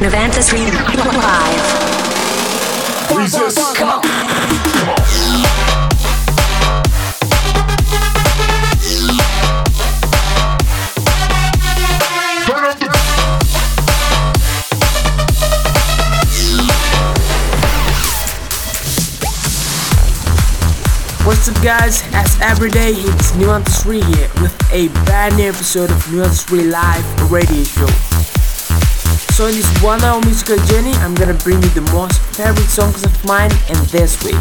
Novantis Re- Live. Resist. Come on. What's up guys, It's every day it's Nuance 3 here with a brand new episode of Nuance 3 Live Radio Show. So this one hour musical journey, I'm gonna bring you the most favorite songs of mine and this week.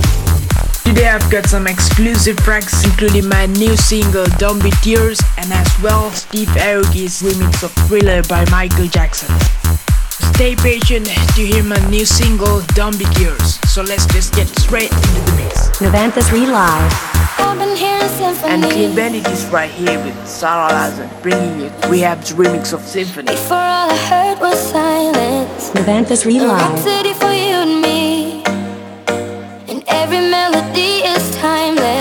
Today I've got some exclusive tracks including my new single Don't Be Tears and as well Steve Aoki's remix of Thriller by Michael Jackson. Stay patient to hear my new single Don't Be Tears. So let's just get straight into the mix. Novanthus Relive. And Clean Bandit is right here with Zara Larsson bringing you Rehab's remix of Symphony. Before all I heard was silence. The band is relive. For you and me. And every melody is timeless.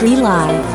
Live.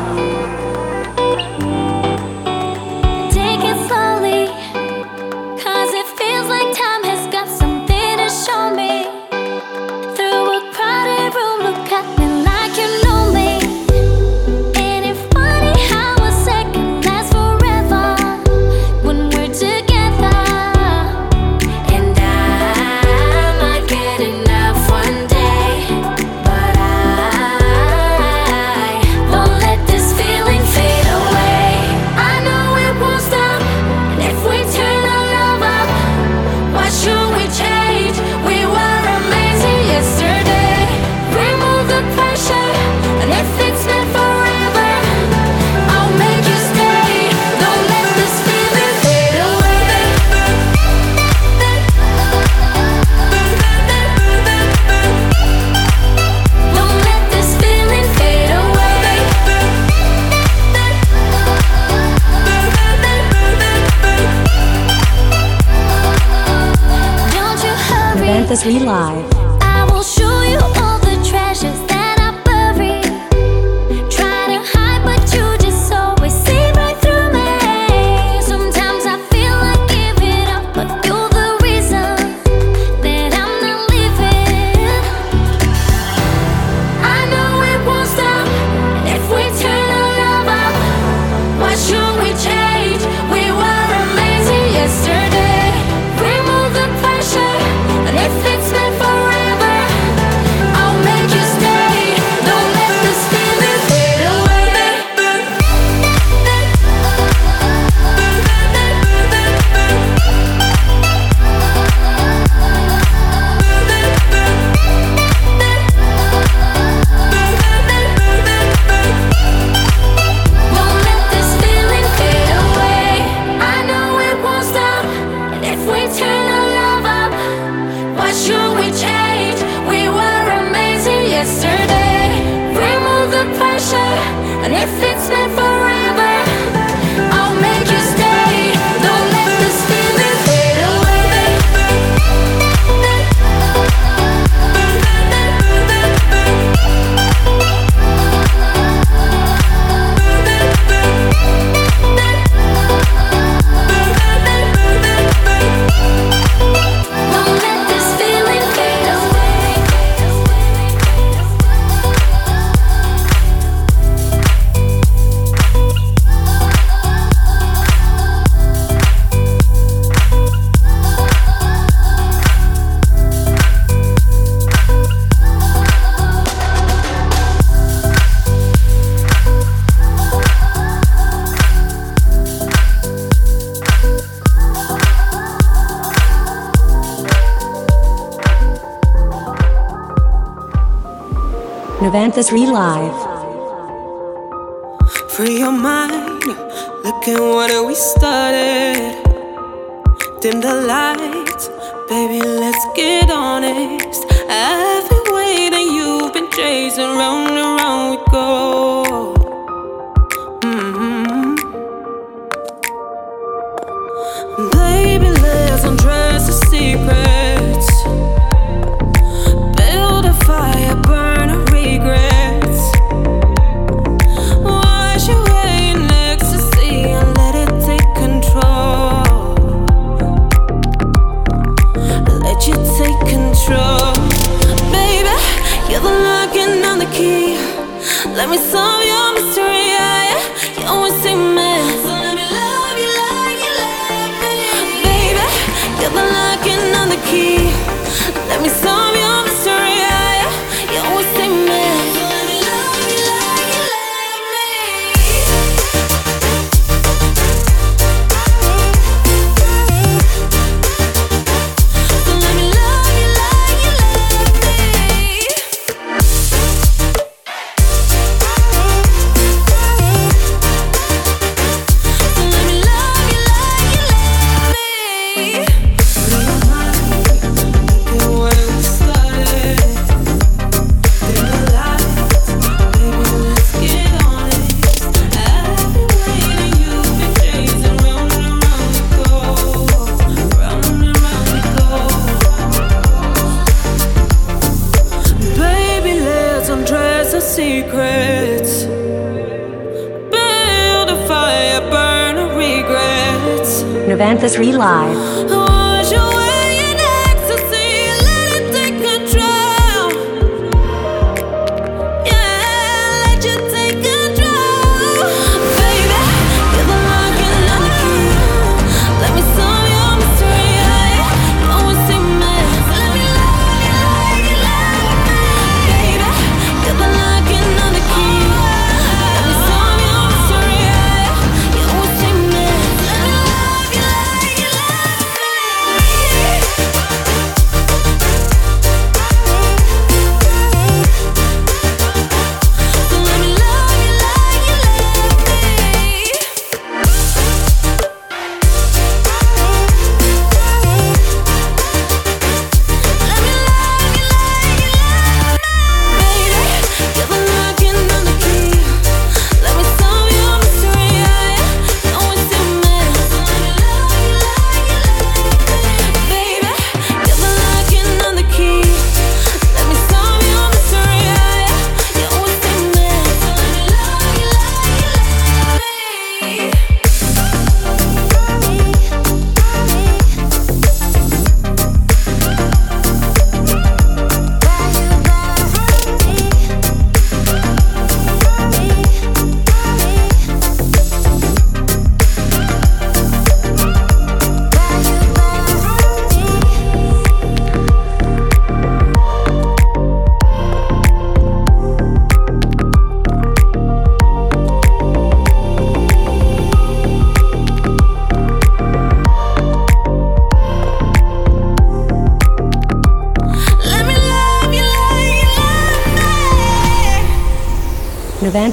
you Avanthus Re Live. Free your mind, look at what we started. Dim the lights, baby, let's get honest. I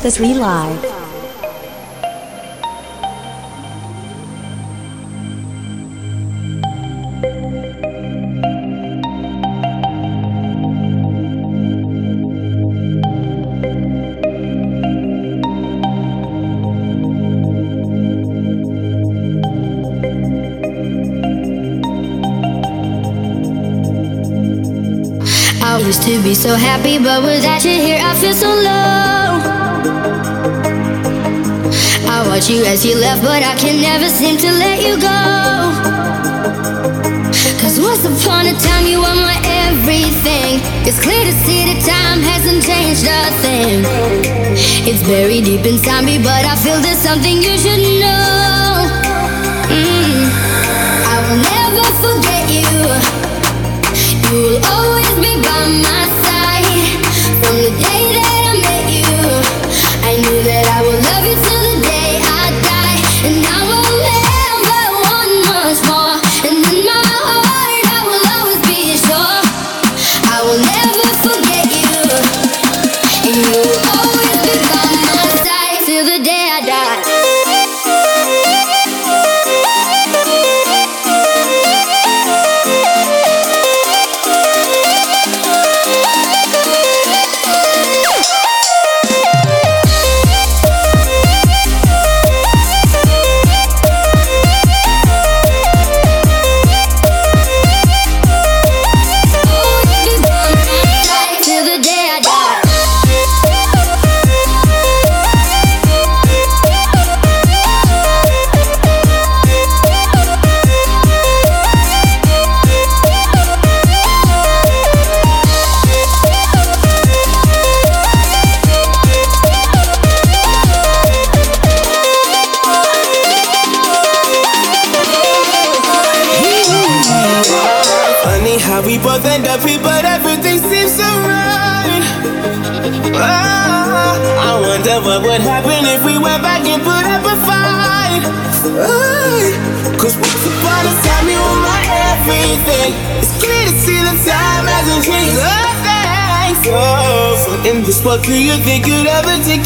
Memphis Re Live. used to be so happy, but without you here, I feel so low. about you as you left, but I can never seem to let you go. Cause once upon a time you were my everything. It's clear to see that time hasn't changed a thing. It's buried deep inside me, but I feel there's something you should know. In do you think you'd ever take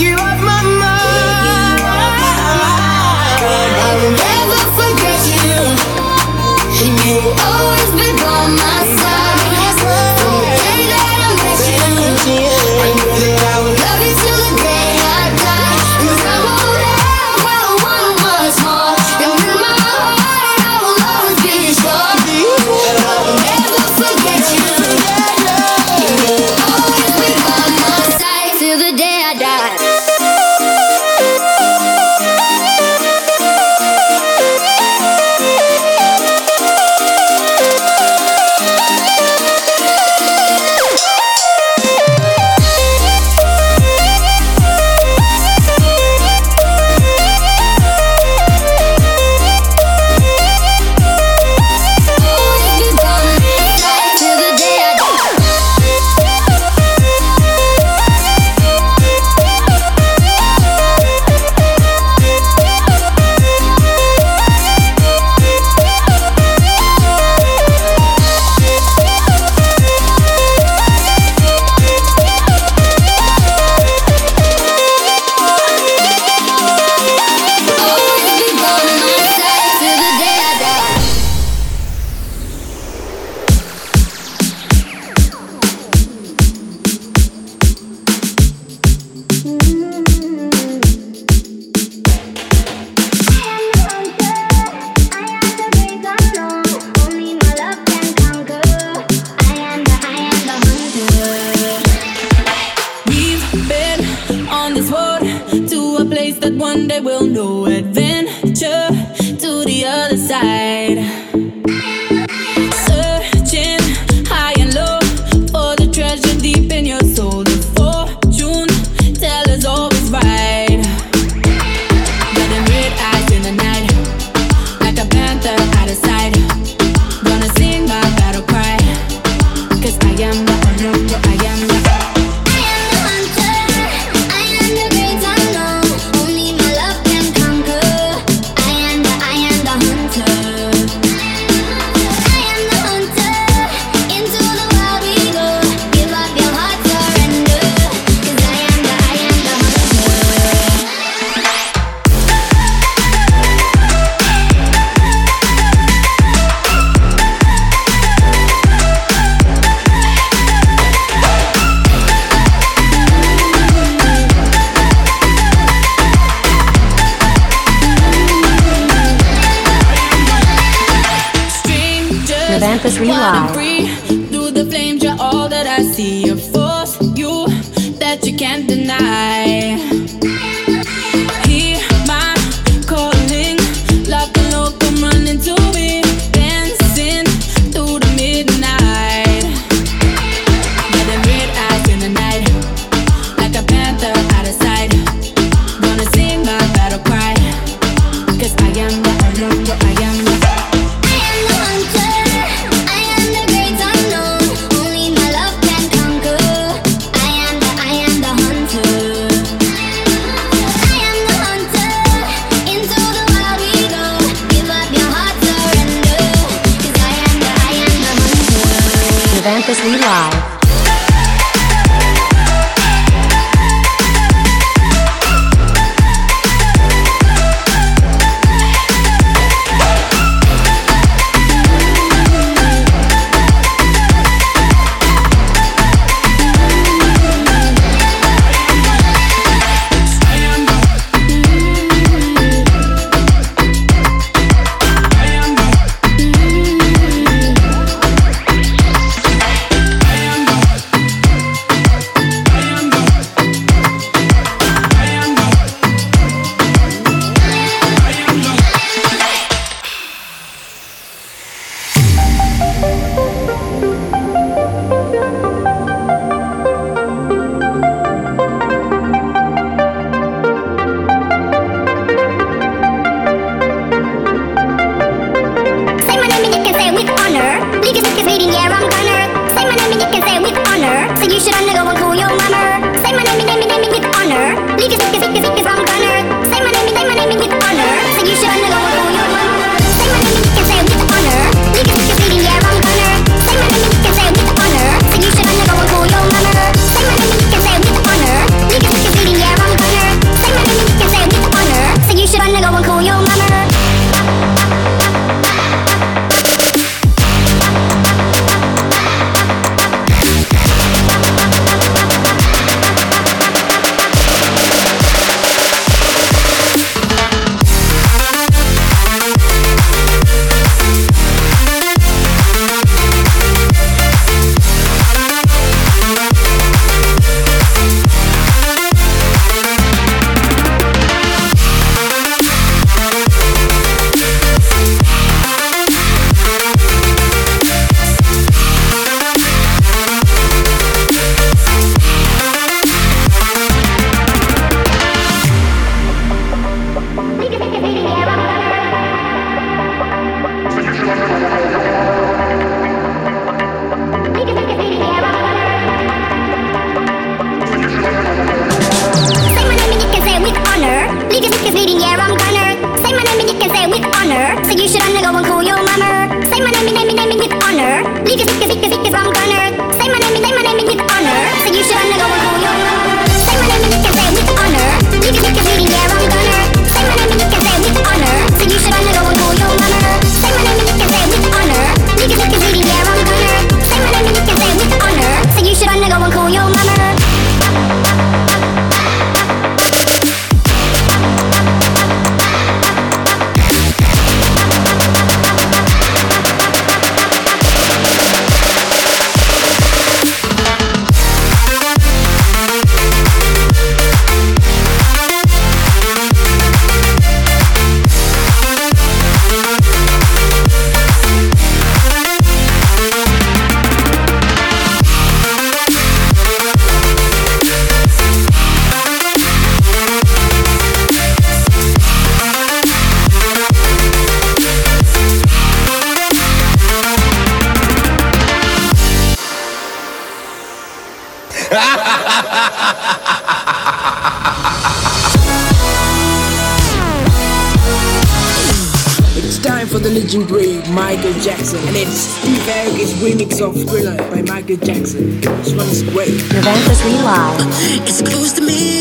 Jackson, and it's Steve Aoki's remix of Thriller by Michael Jackson. This one is great. Juventus Real Live. it's close to me.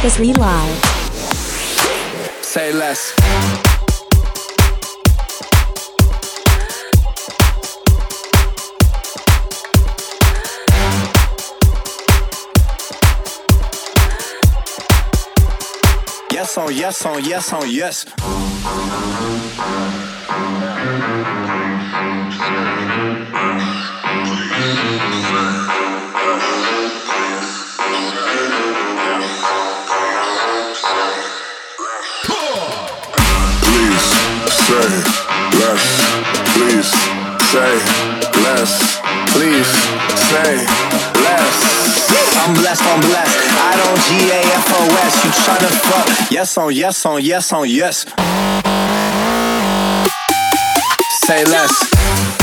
Campus Re Live. Say less. Yes on yes on yes on yes. say less, please say less, please say less. I'm blessed, I'm blessed. I don't G A F O S. You tryna fuck? Yes on yes on yes on yes. Say less.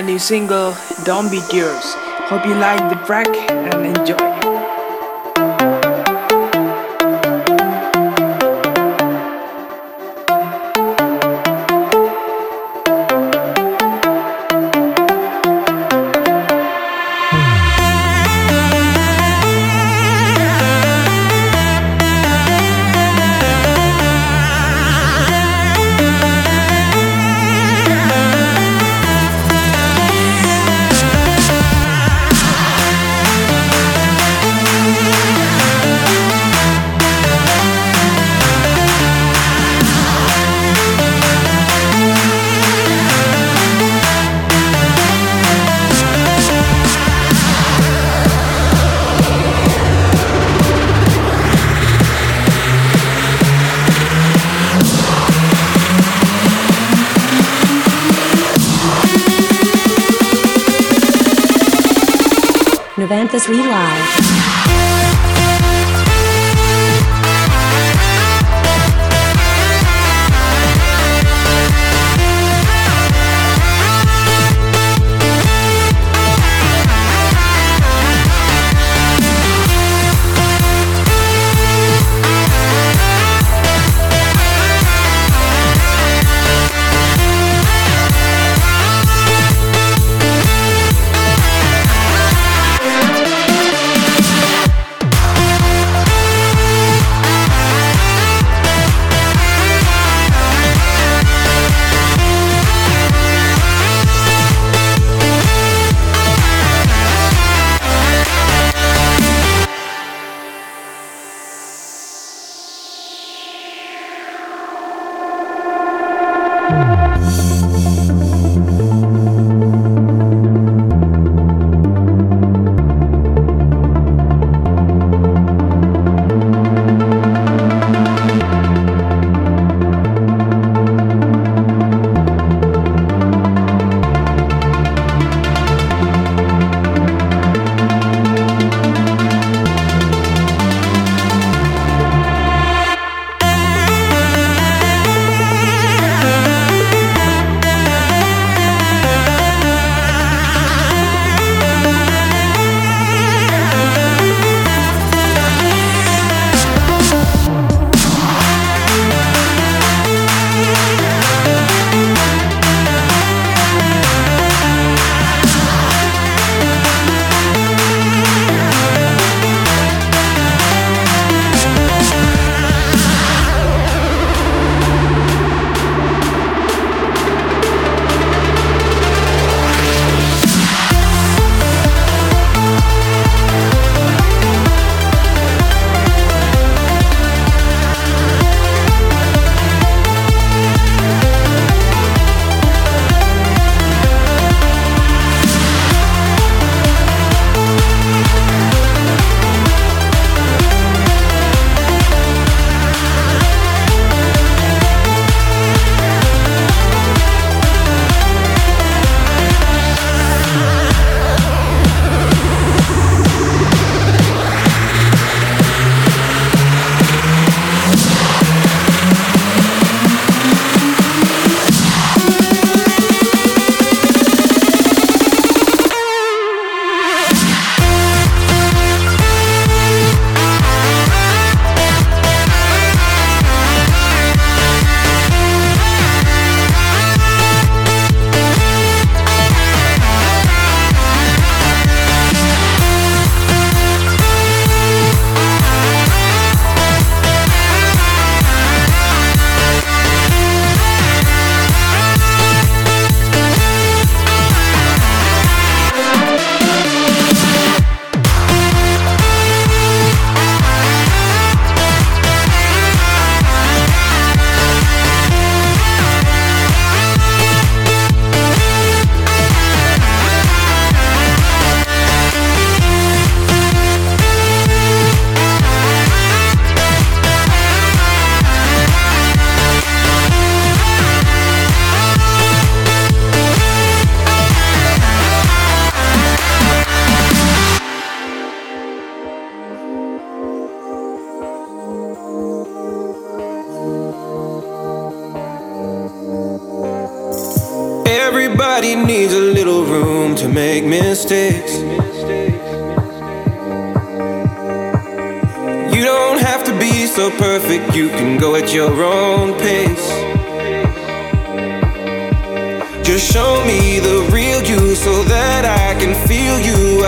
my new single, Don't Be Yours. Hope you like the track and enjoy.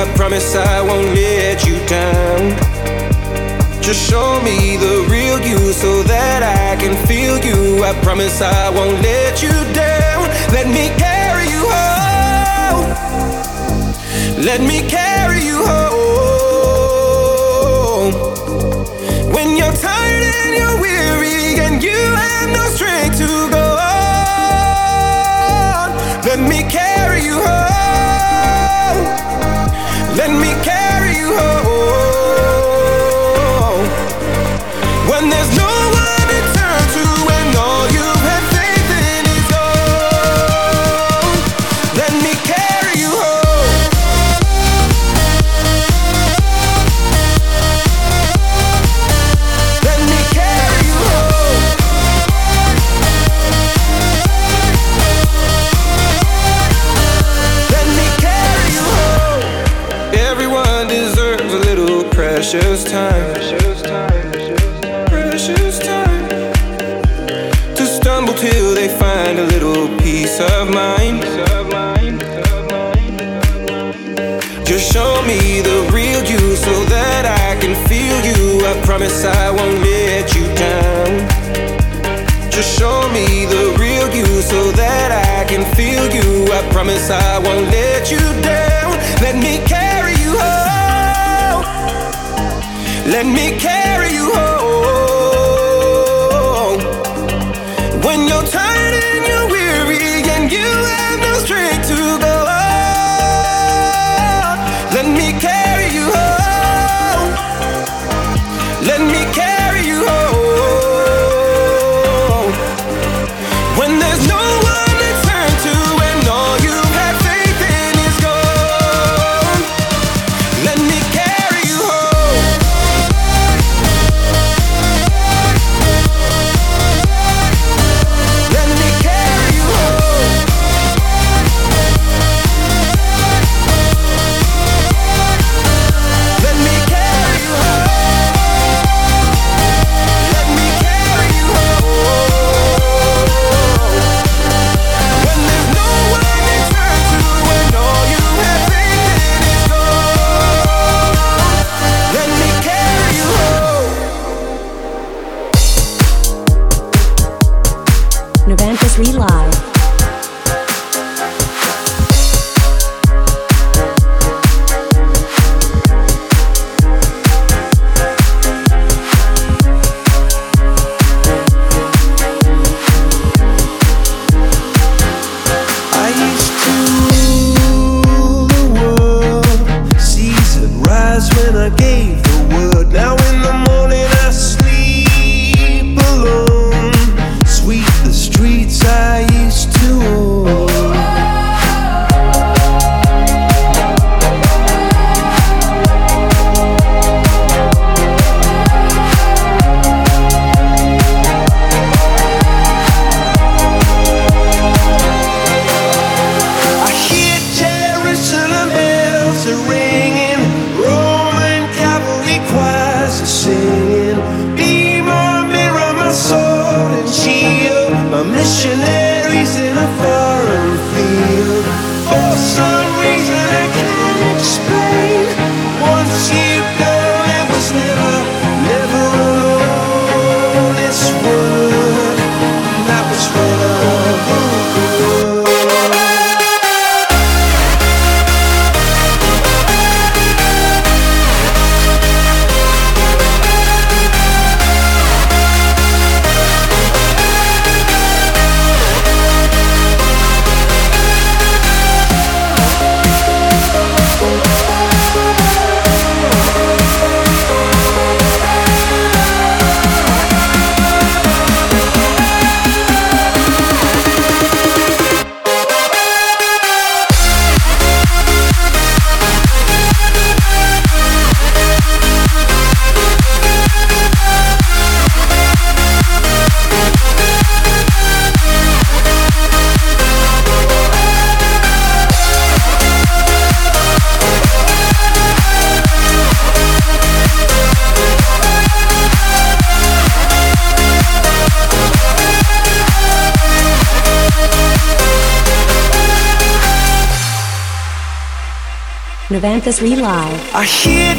I promise I won't let you down. Just show me the real you so that I can feel you. I promise I won't let you down. Let me carry you home. Let me carry you home. When you're tired and you're weary and you have no strength to go on, let me carry you home. Let me carry time. Precious time. Precious time. To stumble till they find a little peace of mind. Just show me the real you so that I can feel you. I promise I won't let you down. Just show me the real you so that I can feel you. I promise I won't let you down. Let me care. Evanthus Relive. I hear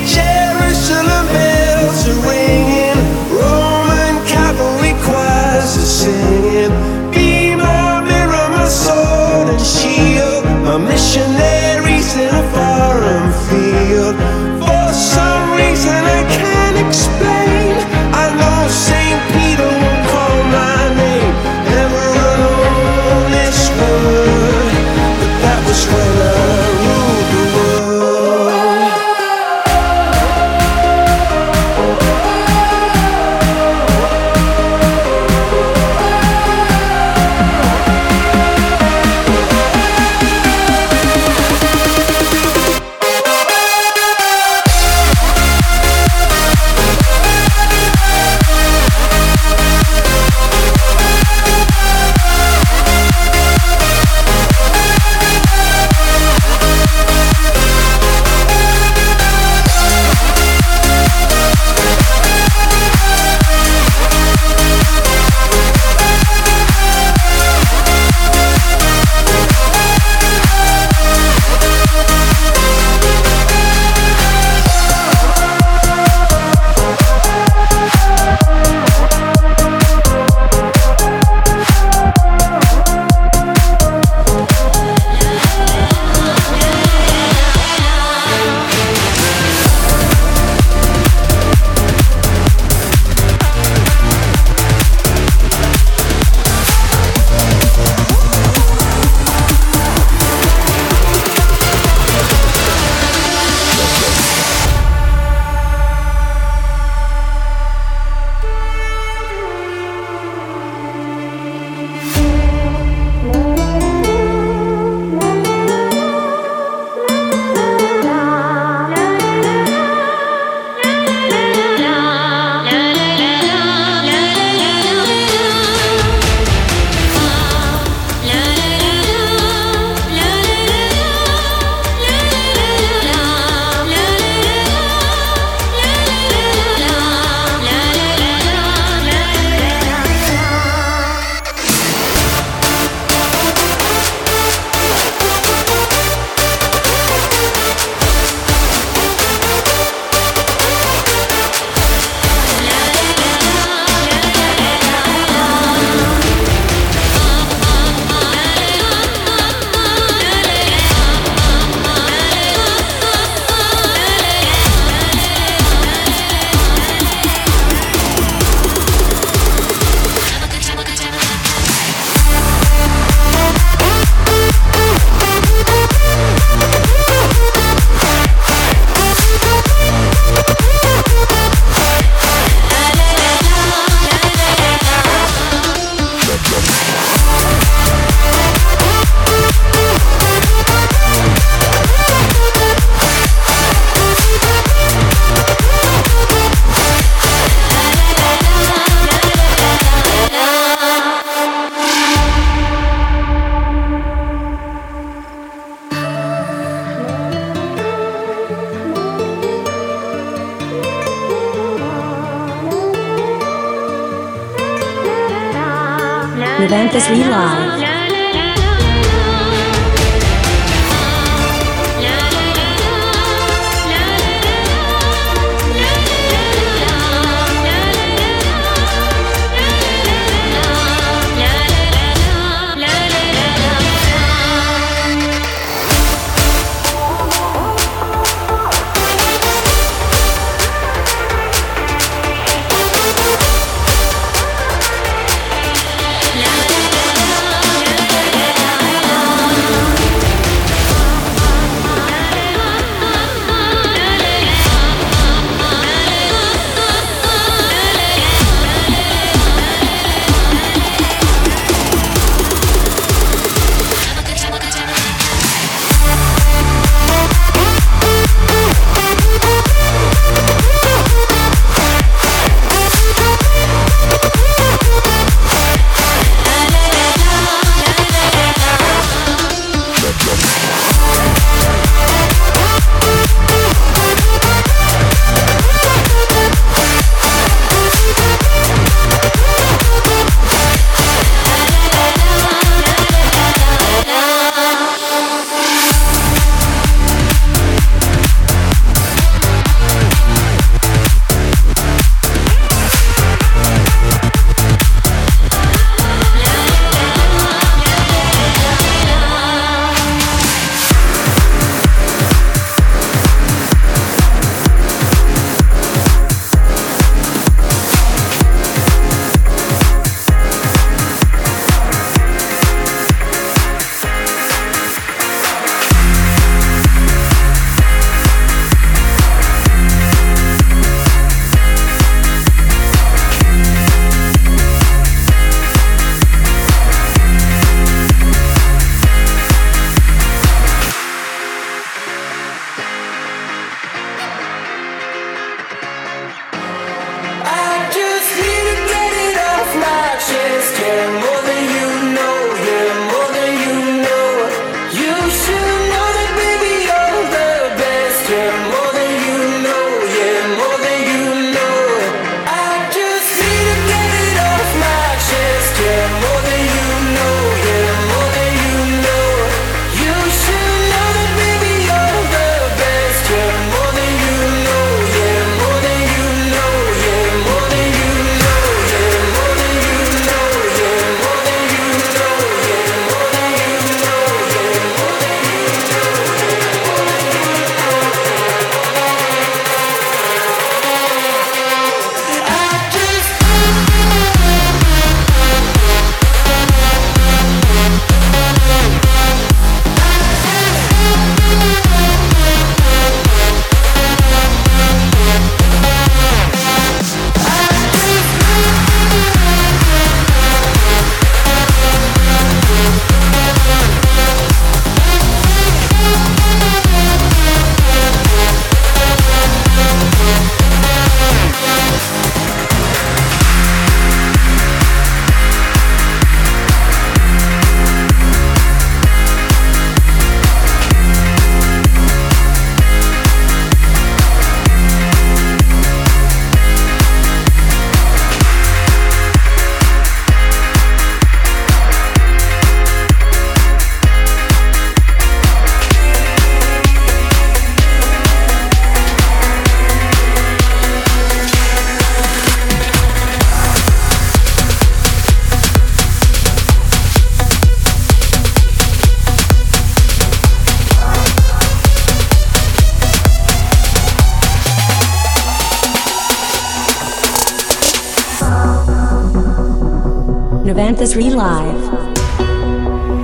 History Live.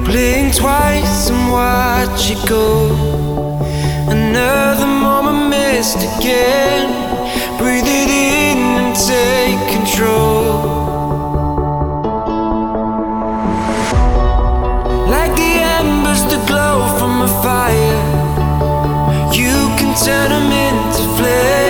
Blink twice and watch it go. Another moment missed again. Breathe it in and take control. Like the embers that glow from a fire, you can turn them into flames.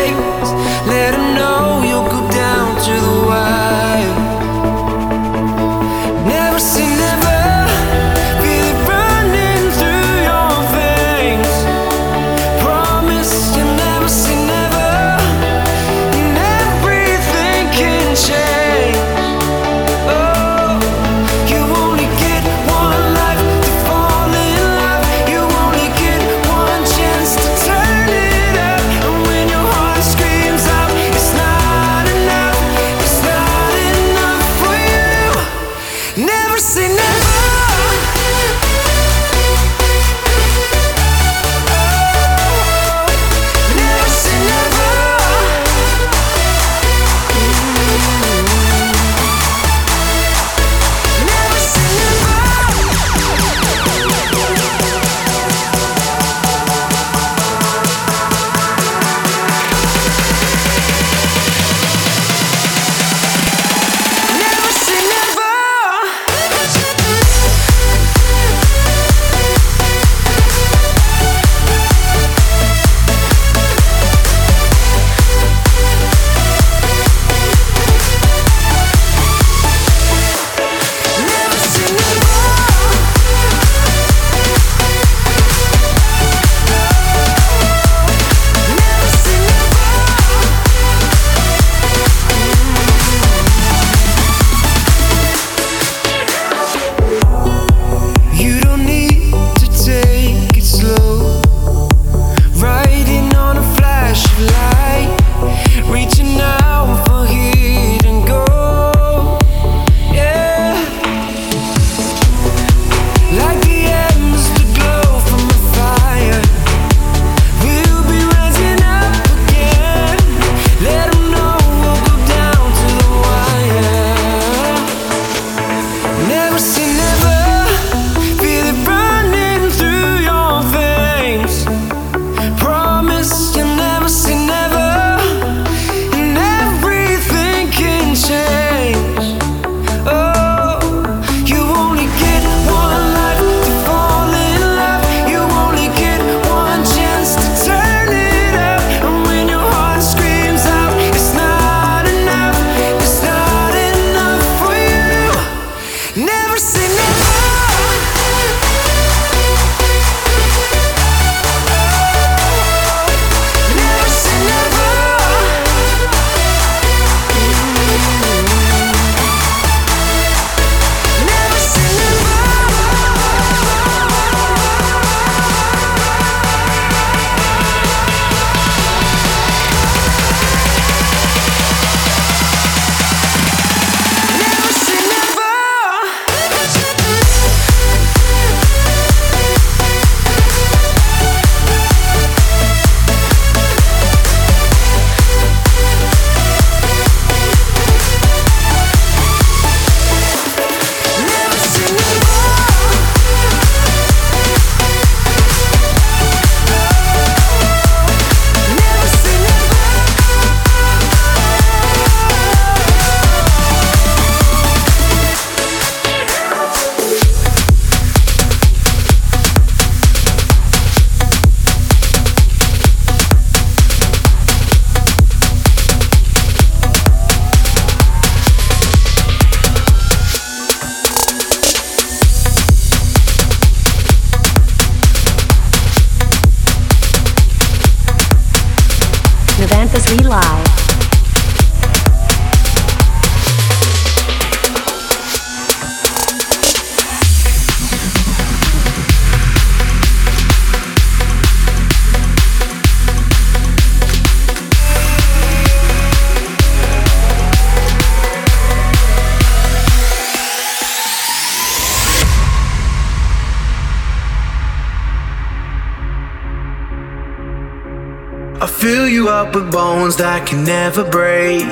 Up with bones that can never break.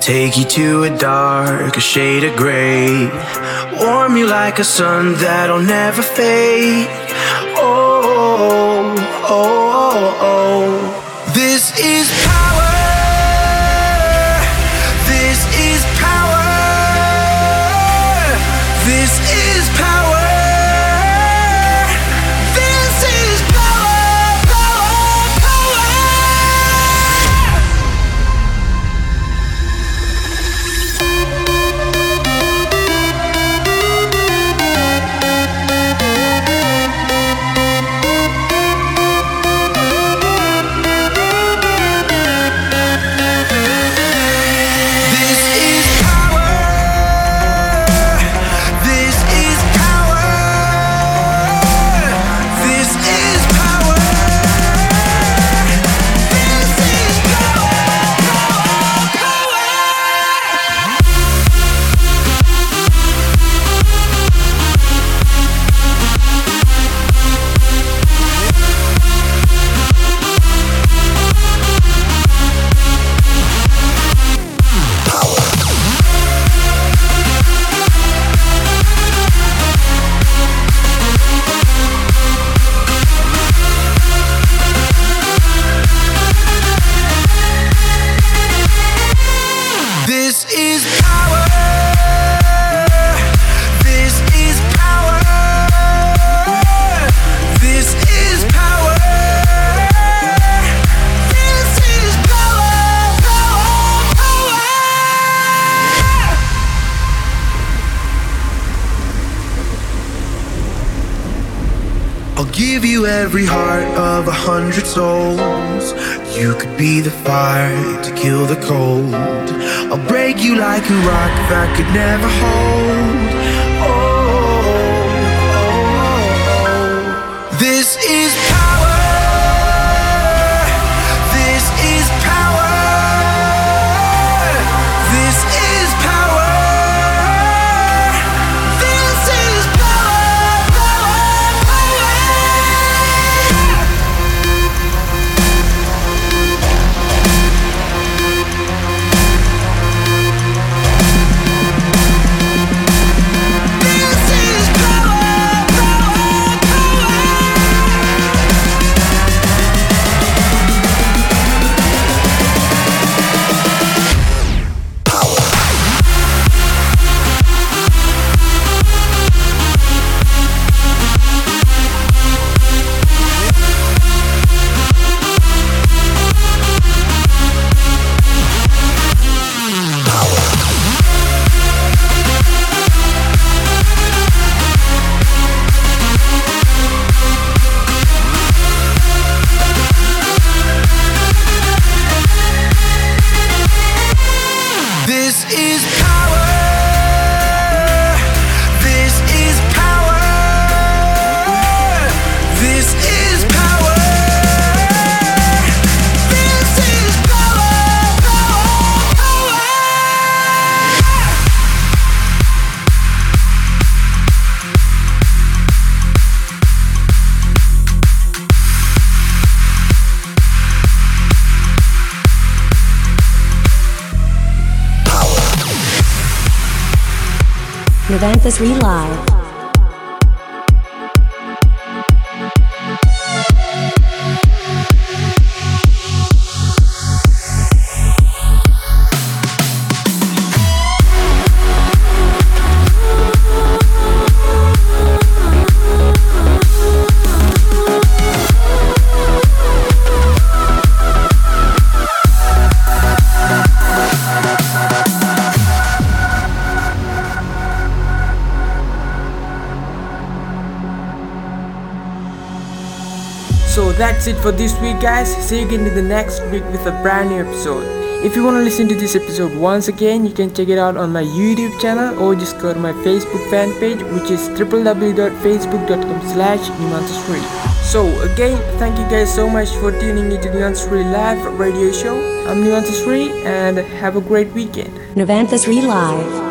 Take you to a dark, a shade of gray. Warm you like a sun that'll never fade. Oh, oh, oh, oh. oh. Every heart of a hundred souls. You could be the fire to kill the cold. I'll break you like a rock that could never hold. Oh, oh, oh. oh. This Novanthus Relive. That's it for this week, guys. See you again in the next week with a brand new episode. If you want to listen to this episode once again, you can check it out on my YouTube channel or just go to my Facebook fan page, which is www.facebook.com slash So again, thank you guys so much for tuning into Nuancesri Live radio show. I'm Nuancesri and have a great weekend. Nuvanthasri Live.